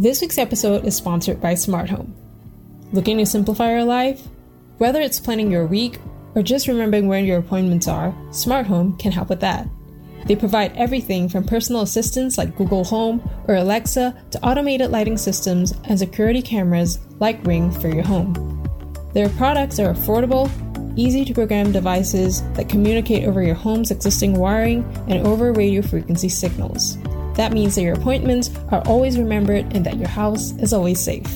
This week's episode is sponsored by Smart Home. Looking to simplify your life? Whether it's planning your week or just remembering where your appointments are, Smart Home can help with that. They provide everything from personal assistants like Google Home or Alexa to automated lighting systems and security cameras like Ring for your home. Their products are affordable, easy to program devices that communicate over your home's existing wiring and over radio frequency signals. That means that your appointments are always remembered and that your house is always safe.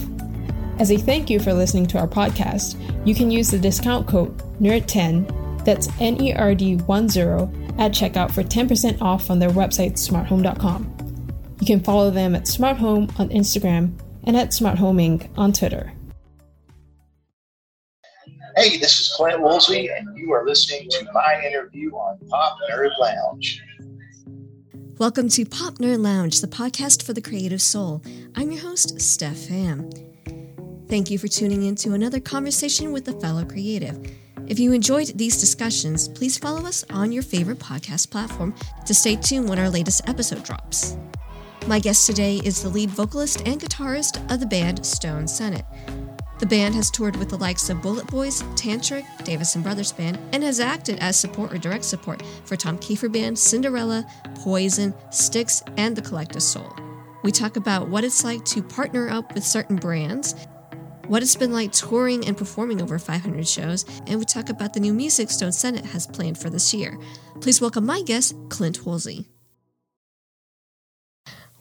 As a thank you for listening to our podcast, you can use the discount code NERD10, that's N E R D 10, at checkout for 10% off on their website, smarthome.com. You can follow them at Smart Home on Instagram and at Smart Home Inc. on Twitter. Hey, this is Clint Woolsey, and you are listening to my interview on Pop Nerd Lounge. Welcome to Pop Nerd Lounge, the podcast for the creative soul. I'm your host, Steph Pham. Thank you for tuning in to another conversation with a fellow creative. If you enjoyed these discussions, please follow us on your favorite podcast platform to stay tuned when our latest episode drops. My guest today is the lead vocalist and guitarist of the band Stone Senate. The band has toured with the likes of Bullet Boys, Tantric, Davisson Brothers Band, and has acted as support or direct support for Tom Keifer Band, Cinderella, Poison, Styx, and The Collective Soul. We talk about what it's like to partner up with certain brands, what it's been like touring and performing over 500 shows, and we talk about the new music Stone Senate has planned for this year. Please welcome my guest, Clint Woolsey.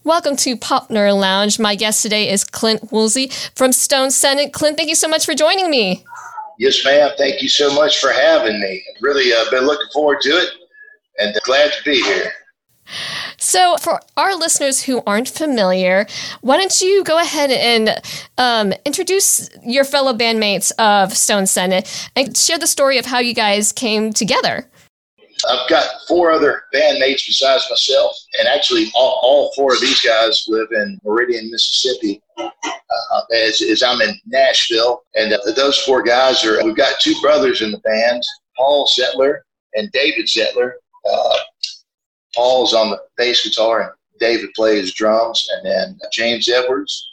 Welcome to Pop Nerd Lounge. My guest today is Clint Woolsey from Stone Senate. Clint, thank you so much for joining me. Yes, ma'am. Thank you so much for having me. Really uh, been looking forward to it and glad to be here. So, for our listeners who aren't familiar, why don't you go ahead and um, introduce your fellow bandmates of Stone Senate and share the story of how you guys came together? I've got four other bandmates besides myself, and actually, all, all four of these guys live in Meridian, Mississippi. Uh, as, as, I'm in Nashville, and uh, those four guys are. We've got two brothers in the band, Paul Zettler and David Zettler. Uh, Paul's on the bass guitar, and David plays drums, and then James Edwards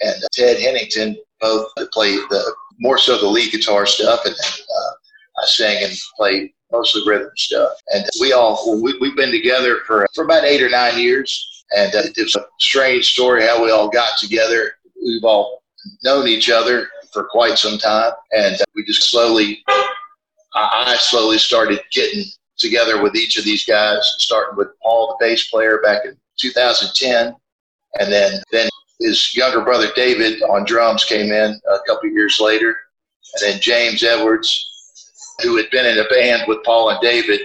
and Ted Hennington both play the more so the lead guitar stuff, and then, uh, I sing and play mostly rhythm stuff. And we all we, we've been together for for about eight or nine years, and uh, it's a strange story how we all got together. We've all known each other for quite some time, and uh, we just slowly, I slowly started getting together with each of these guys, starting with Paul, the bass player, back in 2010, and then then his younger brother David on drums came in a couple years later, and then James Edwards who had been in a band with Paul and David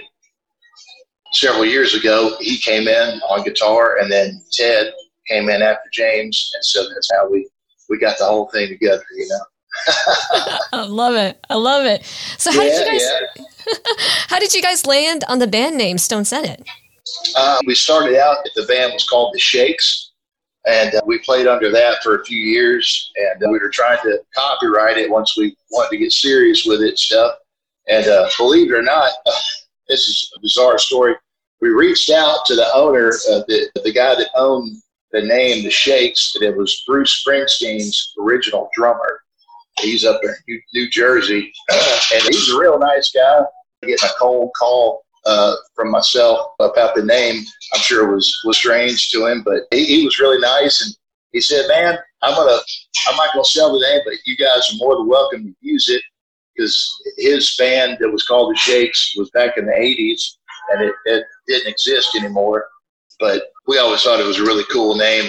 several years ago. He came in on guitar, and then Ted came in after James, and so that's how we we got the whole thing together. You know. I love it. I love it. So how yeah, did you guys? Yeah. how did you guys land on the band name Stone Senate? Uh, we started out. The band was called the Shakes, and uh, we played under that for a few years. And uh, we were trying to copyright it once we wanted to get serious with it stuff. And uh, believe it or not, this is a bizarre story. We reached out to the owner, uh, the, the guy that owned the name, the Shakes, and it was Bruce Springsteen's original drummer. He's up in New Jersey, and he's a real nice guy. I get a cold call uh, from myself about the name. I'm sure it was was strange to him, but he, he was really nice, and he said, "Man, I'm gonna, I'm not gonna sell the name, but you guys are more than welcome to use it because his band that was called the Shakes was back in the 80s and it, it didn't exist anymore. But we always thought it was a really cool name.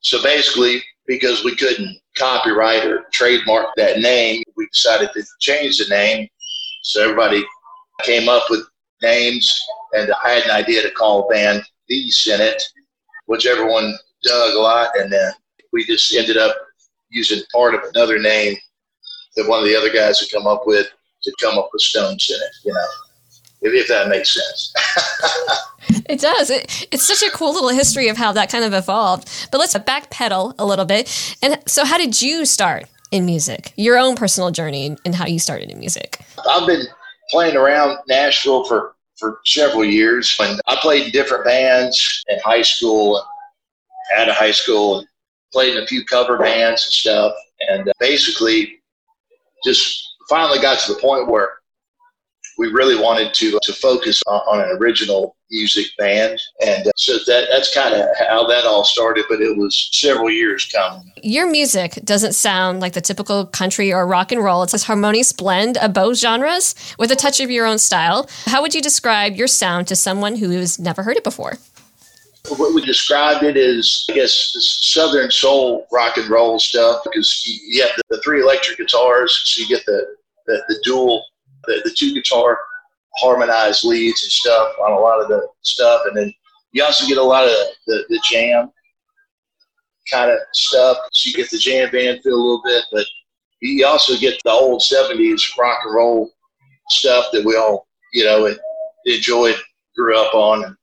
So basically, because we couldn't copyright or trademark that name, we decided to change the name. So everybody came up with names, and I had an idea to call a band The Senate, which everyone dug a lot. And then we just ended up using part of another name that one of the other guys had come up with to come up with Stone Senate, you know, if, if that makes sense. it does. It, it's such a cool little history of how that kind of evolved. But let's backpedal a little bit. And so, how did you start in music? Your own personal journey and how you started in music? I've been playing around Nashville for, for several years. And I played in different bands in high school, out of high school, played in a few cover bands and stuff, and uh, basically just finally got to the point where we really wanted to to focus on, on an original music band, and uh, so that that's kind of how that all started. But it was several years coming. Your music doesn't sound like the typical country or rock and roll. It's this harmonious blend of both genres with a touch of your own style. How would you describe your sound to someone who has never heard it before? What we described it as, I guess, southern soul rock and roll stuff because you have the, three electric guitars, so you get the the, the dual, the, the two guitar harmonized leads and stuff on a lot of the stuff. And then you also get a lot of the, the jam kind of stuff. So you get the jam band feel a little bit, but you also get the old 70s rock and roll stuff that we all, you know, enjoyed, grew up on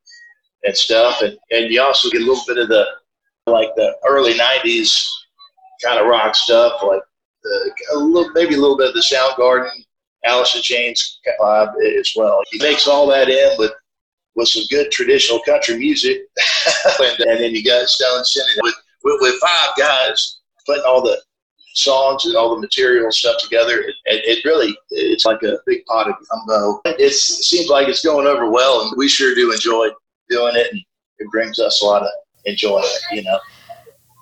and, stuff. And, and you also get a little bit of the, like the early 90s kind of rock stuff, like the, a little, maybe a little bit of the Soundgarden, Alice in Chains vibe as well. He makes all that in with with some good traditional country music, and, and, then you got Stone singing with, with, with five guys putting all the songs and all the material stuff together. It, it, really it's like a big pot of gumbo. it seems like it's going over well, and we sure do enjoy doing it. And it brings us a lot of enjoyment, you know.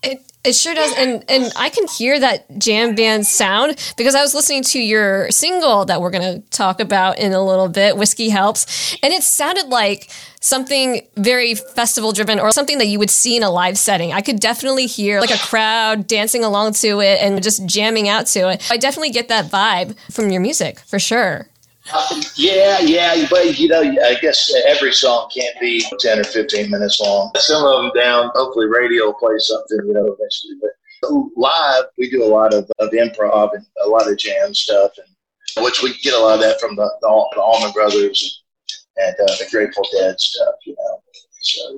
It it sure does, and and I can hear that jam band sound because I was listening to your single that we're going to talk about in a little bit, "Whiskey Helps," and it sounded like something very festival driven or something that you would see in a live setting. I could definitely hear like a crowd dancing along to it and just jamming out to it. I definitely get that vibe from your music for sure. Uh, yeah, yeah, but you know, I guess every song can't be ten or fifteen minutes long. Some of them down. Hopefully, radio will play something, you know, eventually. But live, we do a lot of, of improv and a lot of jam stuff, and which we get a lot of that from the the, the Allman Brothers and, and uh, the Grateful Dead stuff, you know. So.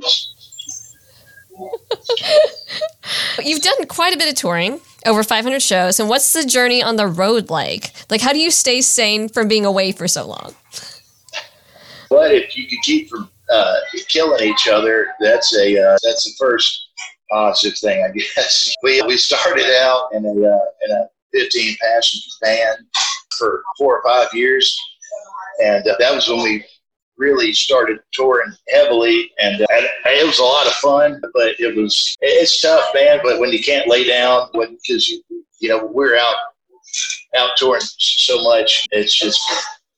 You've done quite a bit of touring, over 500 shows. And what's the journey on the road like? Like, how do you stay sane from being away for so long? But if you could keep from uh, killing each other, that's a uh, that's the first positive thing, I guess. We we started out in a uh, in a 15 passenger van for four or five years, and uh, that was when we really started touring heavily, and uh, it was a lot of fun. But it was it's tough, man. But when you can't lay down, because you, you know we're out out touring so much, it's just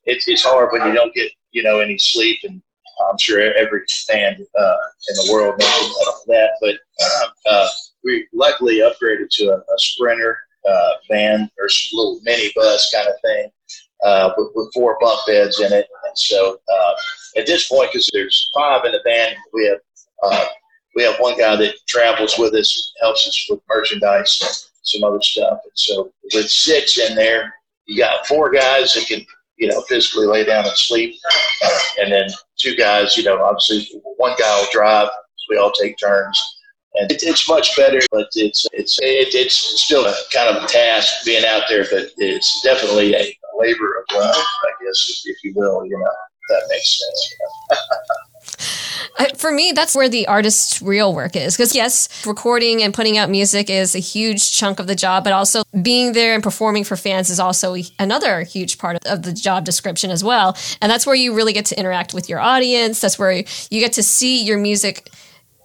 it's it's hard when you don't get you know any sleep, and I'm sure every fan uh, in the world knows that. But uh, uh, we luckily upgraded to a, a Sprinter uh, van or little mini bus kind of thing uh, with, with, four bunk beds in it. And so uh, at this point, because there's five in the band, we have uh, we have one guy that travels with us, and helps us with merchandise and some other stuff. And so with six in there, you got four guys that can you know physically lay down and sleep, and then two guys. You know, obviously one guy will drive. We all take turns and it, it's much better. But it's it's it, it's still a kind of a task being out there, but it's definitely a labor of love, I guess, if, you will. You know, that makes sense. For me, that's where the artist's real work is. Because, yes, recording and putting out music is a huge chunk of the job, but also being there and performing for fans is also another huge part of the job description as well. And that's where you really get to interact with your audience. That's where you get to see your music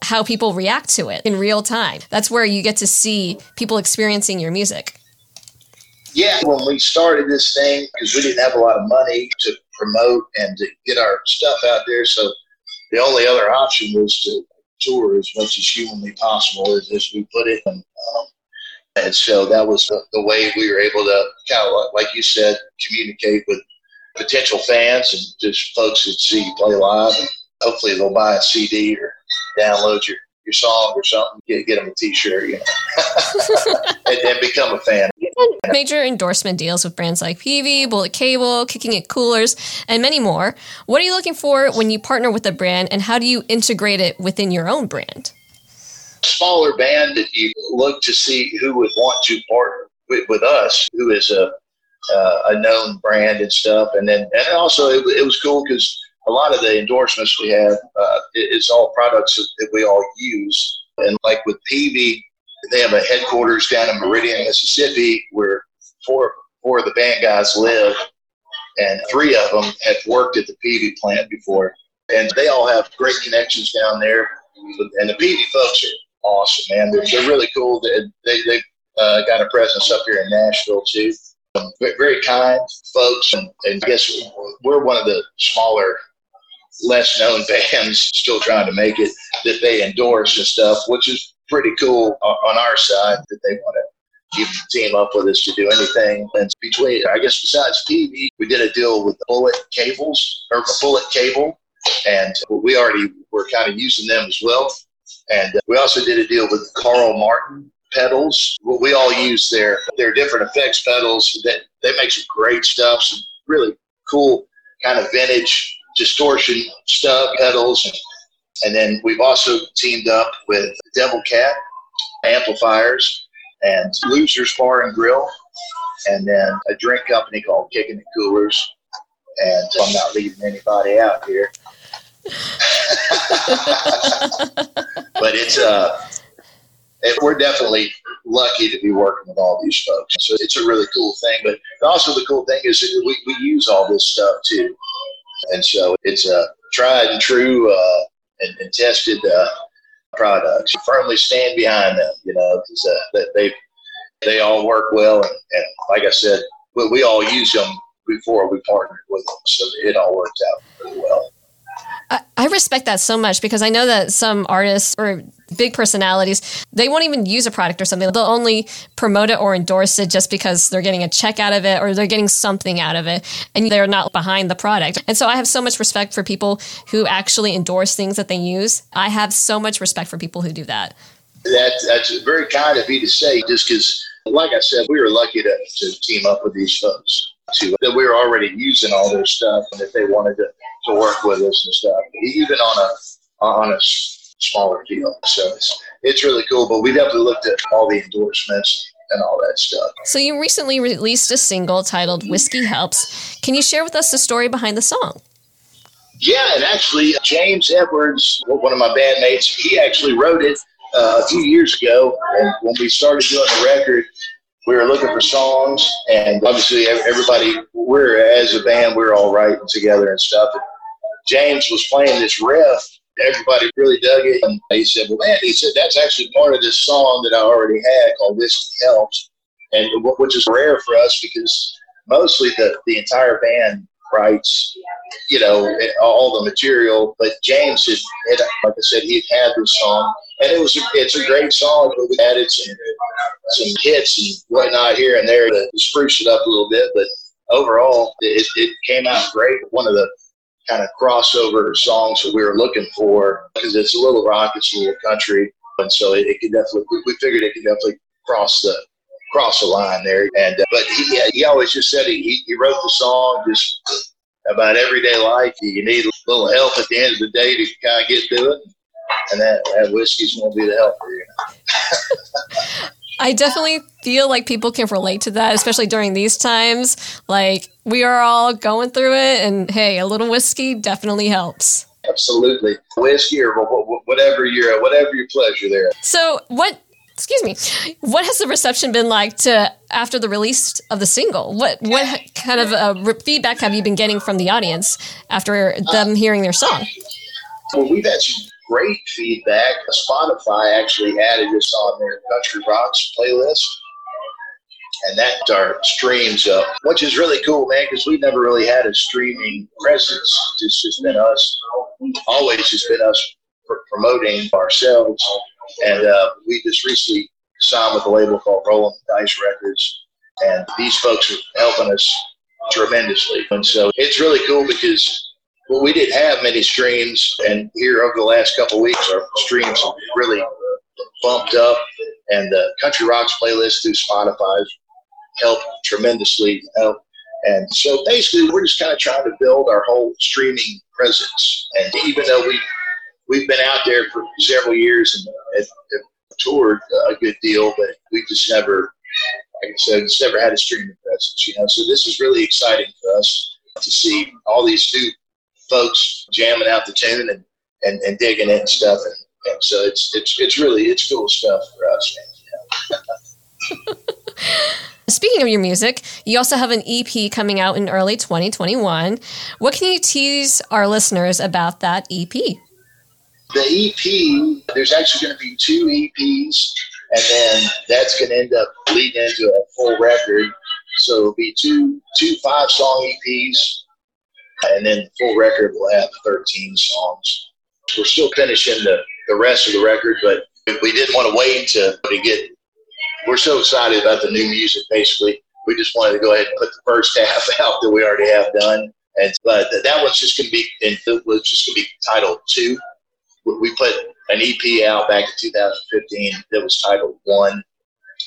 how people react to it in real time. That's where you get to see people experiencing your music. Yeah, when we started this thing, because we didn't have a lot of money to promote and to get our stuff out there, so the only other option was to tour as much as humanly possible, as, as we put it. And, um, and so that was the, the, way we were able to kind of, like you said, communicate with potential fans and just folks that see you play live. And hopefully they'll buy a CD or download your, your song or something, get, get them a t-shirt, you know, and, and, become a fan. Major endorsement deals with brands like Peavey, Bullet Cable, Kicking It Coolers, and many more. What are you looking for when you partner with a brand, and how do you integrate it within your own brand? Smaller band that you look to see who would want to partner with, with us, who is a uh, a known brand and stuff, and then and also it, it was cool because a lot of the endorsements we have uh, is all products that we all use. And like with Peavey, They have a headquarters down in Meridian, Mississippi, where four four of the band guys live, and three of them have worked at the Peavey plant before, and they all have great connections down there. And the Peavey folks are awesome, man. They're, they're really cool. They they uh, got a presence up here in Nashville too. Um, very kind folks, and, and I guess we're one of the smaller less known bands still trying to make it that they endorse and stuff, which is pretty cool on our side that they want to even team up with us to do anything. And between, I guess, besides Peavey, we did a deal with Bullet Cables or Bullet Cable, and we already were kind of using them as well. And uh, we also did a deal with Carl Martin pedals. We all use their their different effects pedals. That they make some great stuff, some really cool kind of vintage distortion stuff pedals. And, then we've also teamed up with Devil Cat amplifiers and Losers Bar and Grill, and then a drink company called Kicking the Coolers. And I'm not leaving anybody out here. but it's uh it, we're definitely lucky to be working with all these folks. So it's a really cool thing. But also the cool thing is we, we use all this stuff too. And so it's a tried and true uh, and, and, tested uh, products. Firmly stand behind them, you know, because uh, they they all work well. And, and like I said, we, we all use them before we partnered with them, so it all worked out really well. I respect that so much because I know that some artists or big personalities, they won't even use a product or something. They'll only promote it or endorse it just because they're getting a check out of it or they're getting something out of it and they're not behind the product. And so I have so much respect for people who actually endorse things that they use. I have so much respect for people who do that. that that's very kind of you to say just because, like I said, we were lucky to, to team up with these folks. To, that we were already using all their stuff and that they wanted to to work with us and stuff, even on a on a smaller deal. So it's it's really cool. But we definitely looked at all the endorsements and all that stuff. So you recently released a single titled "Whiskey Helps." Can you share with us the story behind the song? Yeah, and actually, James Edwards, one of my bandmates, he actually wrote it uh, a few years ago. And when we started doing the record, we were looking for songs, and obviously, everybody, we're as a band, we're all writing together and stuff. And James was playing this riff. Everybody really dug it. And he said, Well, man, he said, that's actually part of this song that I already had called Whiskey Helps, and which is rare for us because mostly the, the entire band writes, you know, all the material. But James had, had like I said, he had this song, and it was a, it's a great song. But we added some some hits and whatnot here and there to spruce it up a little bit. But overall, it, it came out great. One of the kind of crossover songs that we were looking for because it's a little rock, it's a little country, and so it, it could definitely. We figured it could definitely cross the cross the line there. And uh, but he he always just said he he wrote the song just about everyday life. You need a little help at the end of the day to kind of get through it, and that that whiskey's to be the helper. You know? I definitely feel like people can relate to that, especially during these times. Like we are all going through it, and hey, a little whiskey definitely helps. Absolutely, whiskey or whatever your whatever your pleasure there. So, what? Excuse me. What has the reception been like to after the release of the single? What what kind of uh, feedback have you been getting from the audience after them hearing their song? Well, we've some great feedback. Spotify actually added us on their Country Rocks playlist. And that our streams up, which is really cool, man, because we've never really had a streaming presence. It's just been us, always just been us pr- promoting ourselves. And uh, we just recently signed with a label called Rolling Dice Records. And these folks are helping us tremendously. And so it's really cool because well, we didn't have many streams, and here over the last couple weeks, our streams really bumped up, and the Country Rocks playlist through Spotify helped tremendously. Help. And so basically, we're just kind of trying to build our whole streaming presence. And even though we we've been out there for several years and have toured a good deal, but we just never, like I said, just never had a streaming presence. You know, so this is really exciting for us to see all these new folks jamming out the tune and, and, and digging it and stuff. And, and so it's, it's, it's really, it's cool stuff for us, man. speaking of your music, you also have an EP coming out in early 2021. What can you tease our listeners about that EP? The EP, there's actually going to be two EPs, and then that's going to end up leading into a full record. So it'll be two two five song EPs, and then the full record will have 13 songs. We're still finishing the, the rest of the record, but we didn't want to wait to, to get. We're so excited about the new music. Basically, we just wanted to go ahead and put the first half out that we already have done, and but that one's just going to be. And it was just going to be titled two. We put an EP out back in 2015 that was titled One.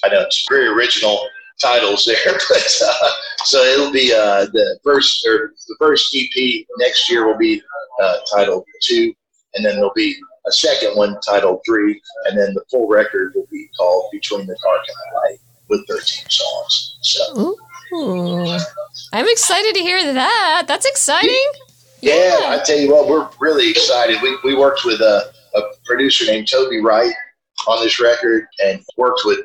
I know it's very original titles there, but uh, so it'll be uh, the first or the first EP next year will be uh, titled Two, and then there'll be a second one titled Three, and then the full record will be called Between the Dark and the Light with 13 songs. So. Ooh. I'm excited to hear that. That's exciting. Yeah, yeah, I tell you what, we're really excited. We, we worked with a, a producer named Toby Wright on this record and worked with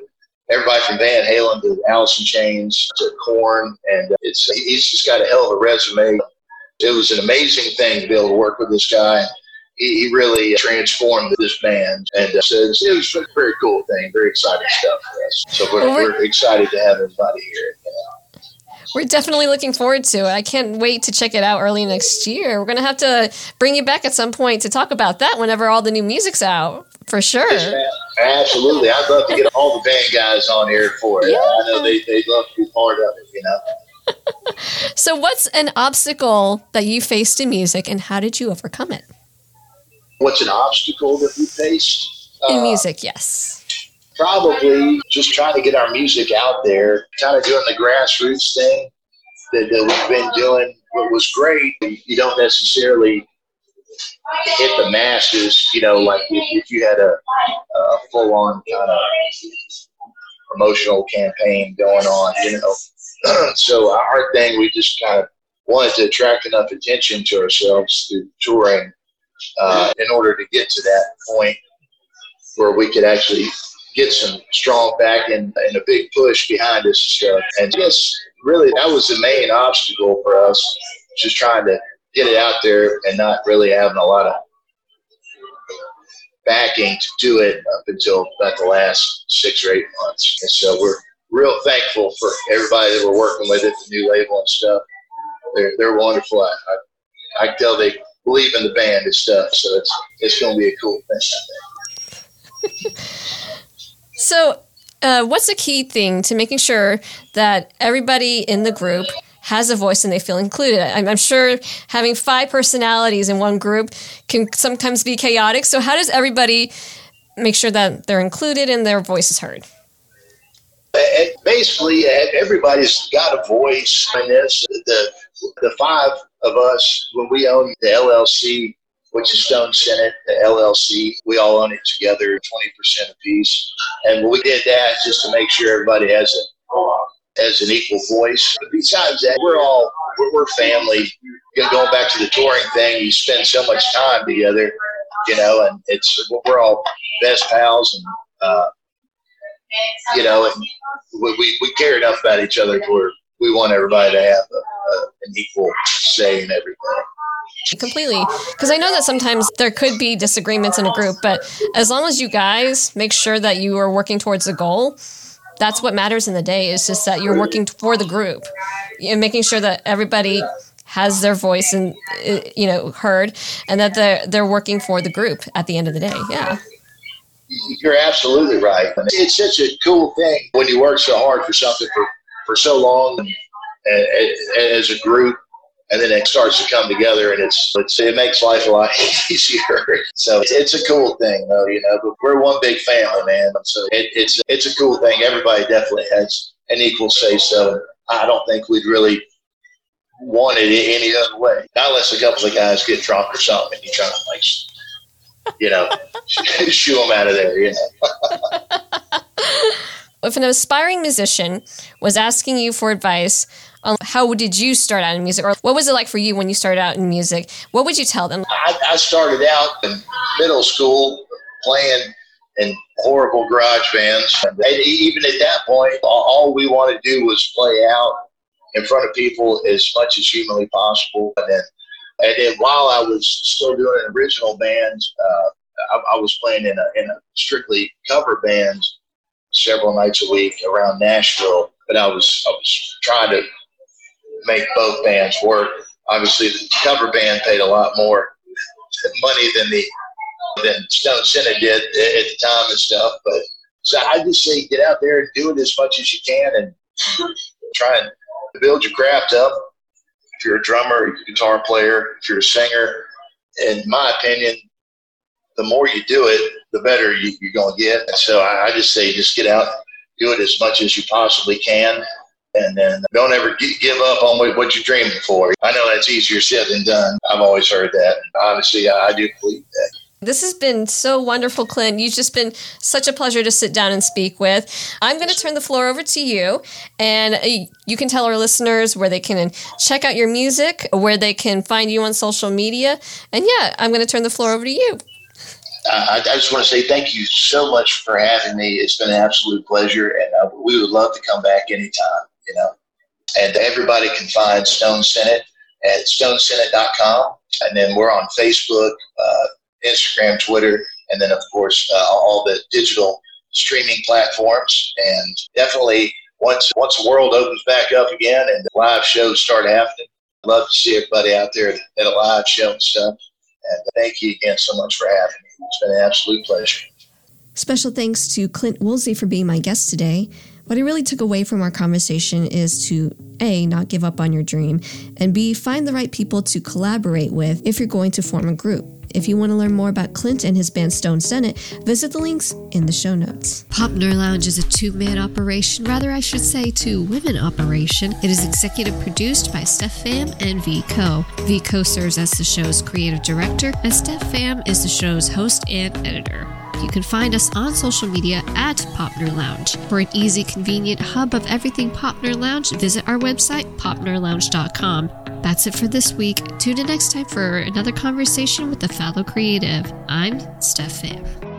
everybody from Van Halen to Alice in Chains to Korn, and it's he's just got a hell of a resume. It was an amazing thing to be able to work with this guy. He, he really transformed this band, and uh, so it was, it was, a very cool thing, very exciting stuff for us. So we're, well, we're, we're excited to have everybody here. You know. We're definitely looking forward to it. I can't wait to check it out early next year. We're going to have to bring you back at some point to talk about that whenever all the new music's out, for sure. Yes, Absolutely. I'd love to get all the band guys on here for it. Yeah. I know they, they'd love to be part of it, you know. so, what's an obstacle that you faced in music and how did you overcome it? What's an obstacle that we faced? In uh, music, yes probably just trying to get our music out there, kind of doing the grassroots thing that, that we've been doing. What was great, you don't necessarily hit the masses, you know, like if, if you had a, a full on kind of promotional campaign going on, you know. so our thing, we just kind of wanted to attract enough attention to ourselves through touring uh, in order to get to that point where we could actually get some strong back and, a big push behind us. And just really, that was the main obstacle for us, just trying to get it out there and not really having a lot of backing to do it up until about the last six or eight months. And so we're real thankful for everybody that we're working with at the new label and stuff. They're, they're wonderful. I, I, I tell they believe in the band and stuff. So it's, it's going to be a cool thing, So, uh, what's the key thing to making sure that everybody in the group has a voice and they feel included? I'm, I'm sure having five personalities in one group can sometimes be chaotic. So, how does everybody make sure that they're included and their voice is heard? basically, everybody's got a voice in this. The, the five of us, when we own the LLC, which is Stone Senate, the LLC. We all own it together, 20% apiece. And we did that just to make sure everybody has a has an equal voice. But besides that, we're all we're, we're family. Going back to the touring thing, you spend so much time together, you know, and it's we're all best pals, and uh, you know, and we, we, we care enough about each other where we want everybody to have a, a, an equal say in everything. Completely. Because I know that sometimes there could be disagreements in a group, but as long as you guys make sure that you are working towards a goal, that's what matters in the day is just that you're working for the group and making sure that everybody has their voice and uh, you know heard and that they're they're working for the group at the end of the day. Yeah. You're absolutely right. It's such a cool thing when you work so hard for something for, for so long as a group and then it starts to come together, and it's, it's it makes life a lot easier. So it's, it's a cool thing, though, you know. But we're one big family, man. So it, it's it's a cool thing. Everybody definitely has an equal say. So I don't think we'd really want it any other way, not unless a couple of guys get drunk or something, and you try to like, you know, shoo them out of there, you know. if an aspiring musician was asking you for advice on how did you start out in music, or what was it like for you when you started out in music? What would you tell them? I, I started out in middle school playing in horrible garage bands. And even at that point, all we wanted to do was play out in front of people as much as humanly possible. And then, and then while I was still doing original bands uh, I, I, was playing in a, in a strictly cover band several nights a week around Nashville. But I was I was trying to make both bands work. Obviously, the cover band paid a lot more money than the than Stone Senate did at the time and stuff. But so I just say get out there and do it as much as you can and try and build your craft up. If you're a drummer, if you're a guitar player, if you're a singer, in my opinion, the more you do it, the better you, are going to get. And so I, I just say just get out, do it as much as you possibly can and then don't ever give up on what you're dreaming for. I know that's easier said than done. I've always heard that. Obviously, I do believe that. This has been so wonderful, Clint. You've just been such a pleasure to sit down and speak with. I'm going to turn the floor over to you, and uh, you can tell our listeners where they can check out your music, where they can find you on social media. And yeah, I'm going to turn the floor over to you. I, I, just want to say thank you so much for having me. It's been an absolute pleasure, and uh, we would love to come back anytime, you know. And everybody can find Stone Senate at stonesenate.com. And then we're on Facebook, uh, Instagram, Twitter, and then, of course, uh, all the digital streaming platforms. And definitely, once once the world opens back up again and live shows start happening, I'd love to see everybody out there at a live show and stuff. And thank you again so much for having me. It's been an absolute pleasure. Special thanks to Clint Woolsey for being my guest today. What I really took away from our conversation is to A, not give up on your dream, and B, find the right people to collaborate with if you're going to form a group. If you want to learn more about Clint and his band Stone Senate, visit the links in the show notes. Pop Nerd Lounge is a two man operation, rather, I should say, two women operation. It is executive produced by Steph Pham and V Co. V Co serves as the show's creative director, and Steph Pham is the show's host and editor. You can find us on social media at Pop Nerd Lounge. For an easy, convenient hub of everything Pop Nerd Lounge, visit our website, popnerdlounge.com. That's it for this week. Tune in next time for another conversation with the fellow creative. I'm Steph Pham.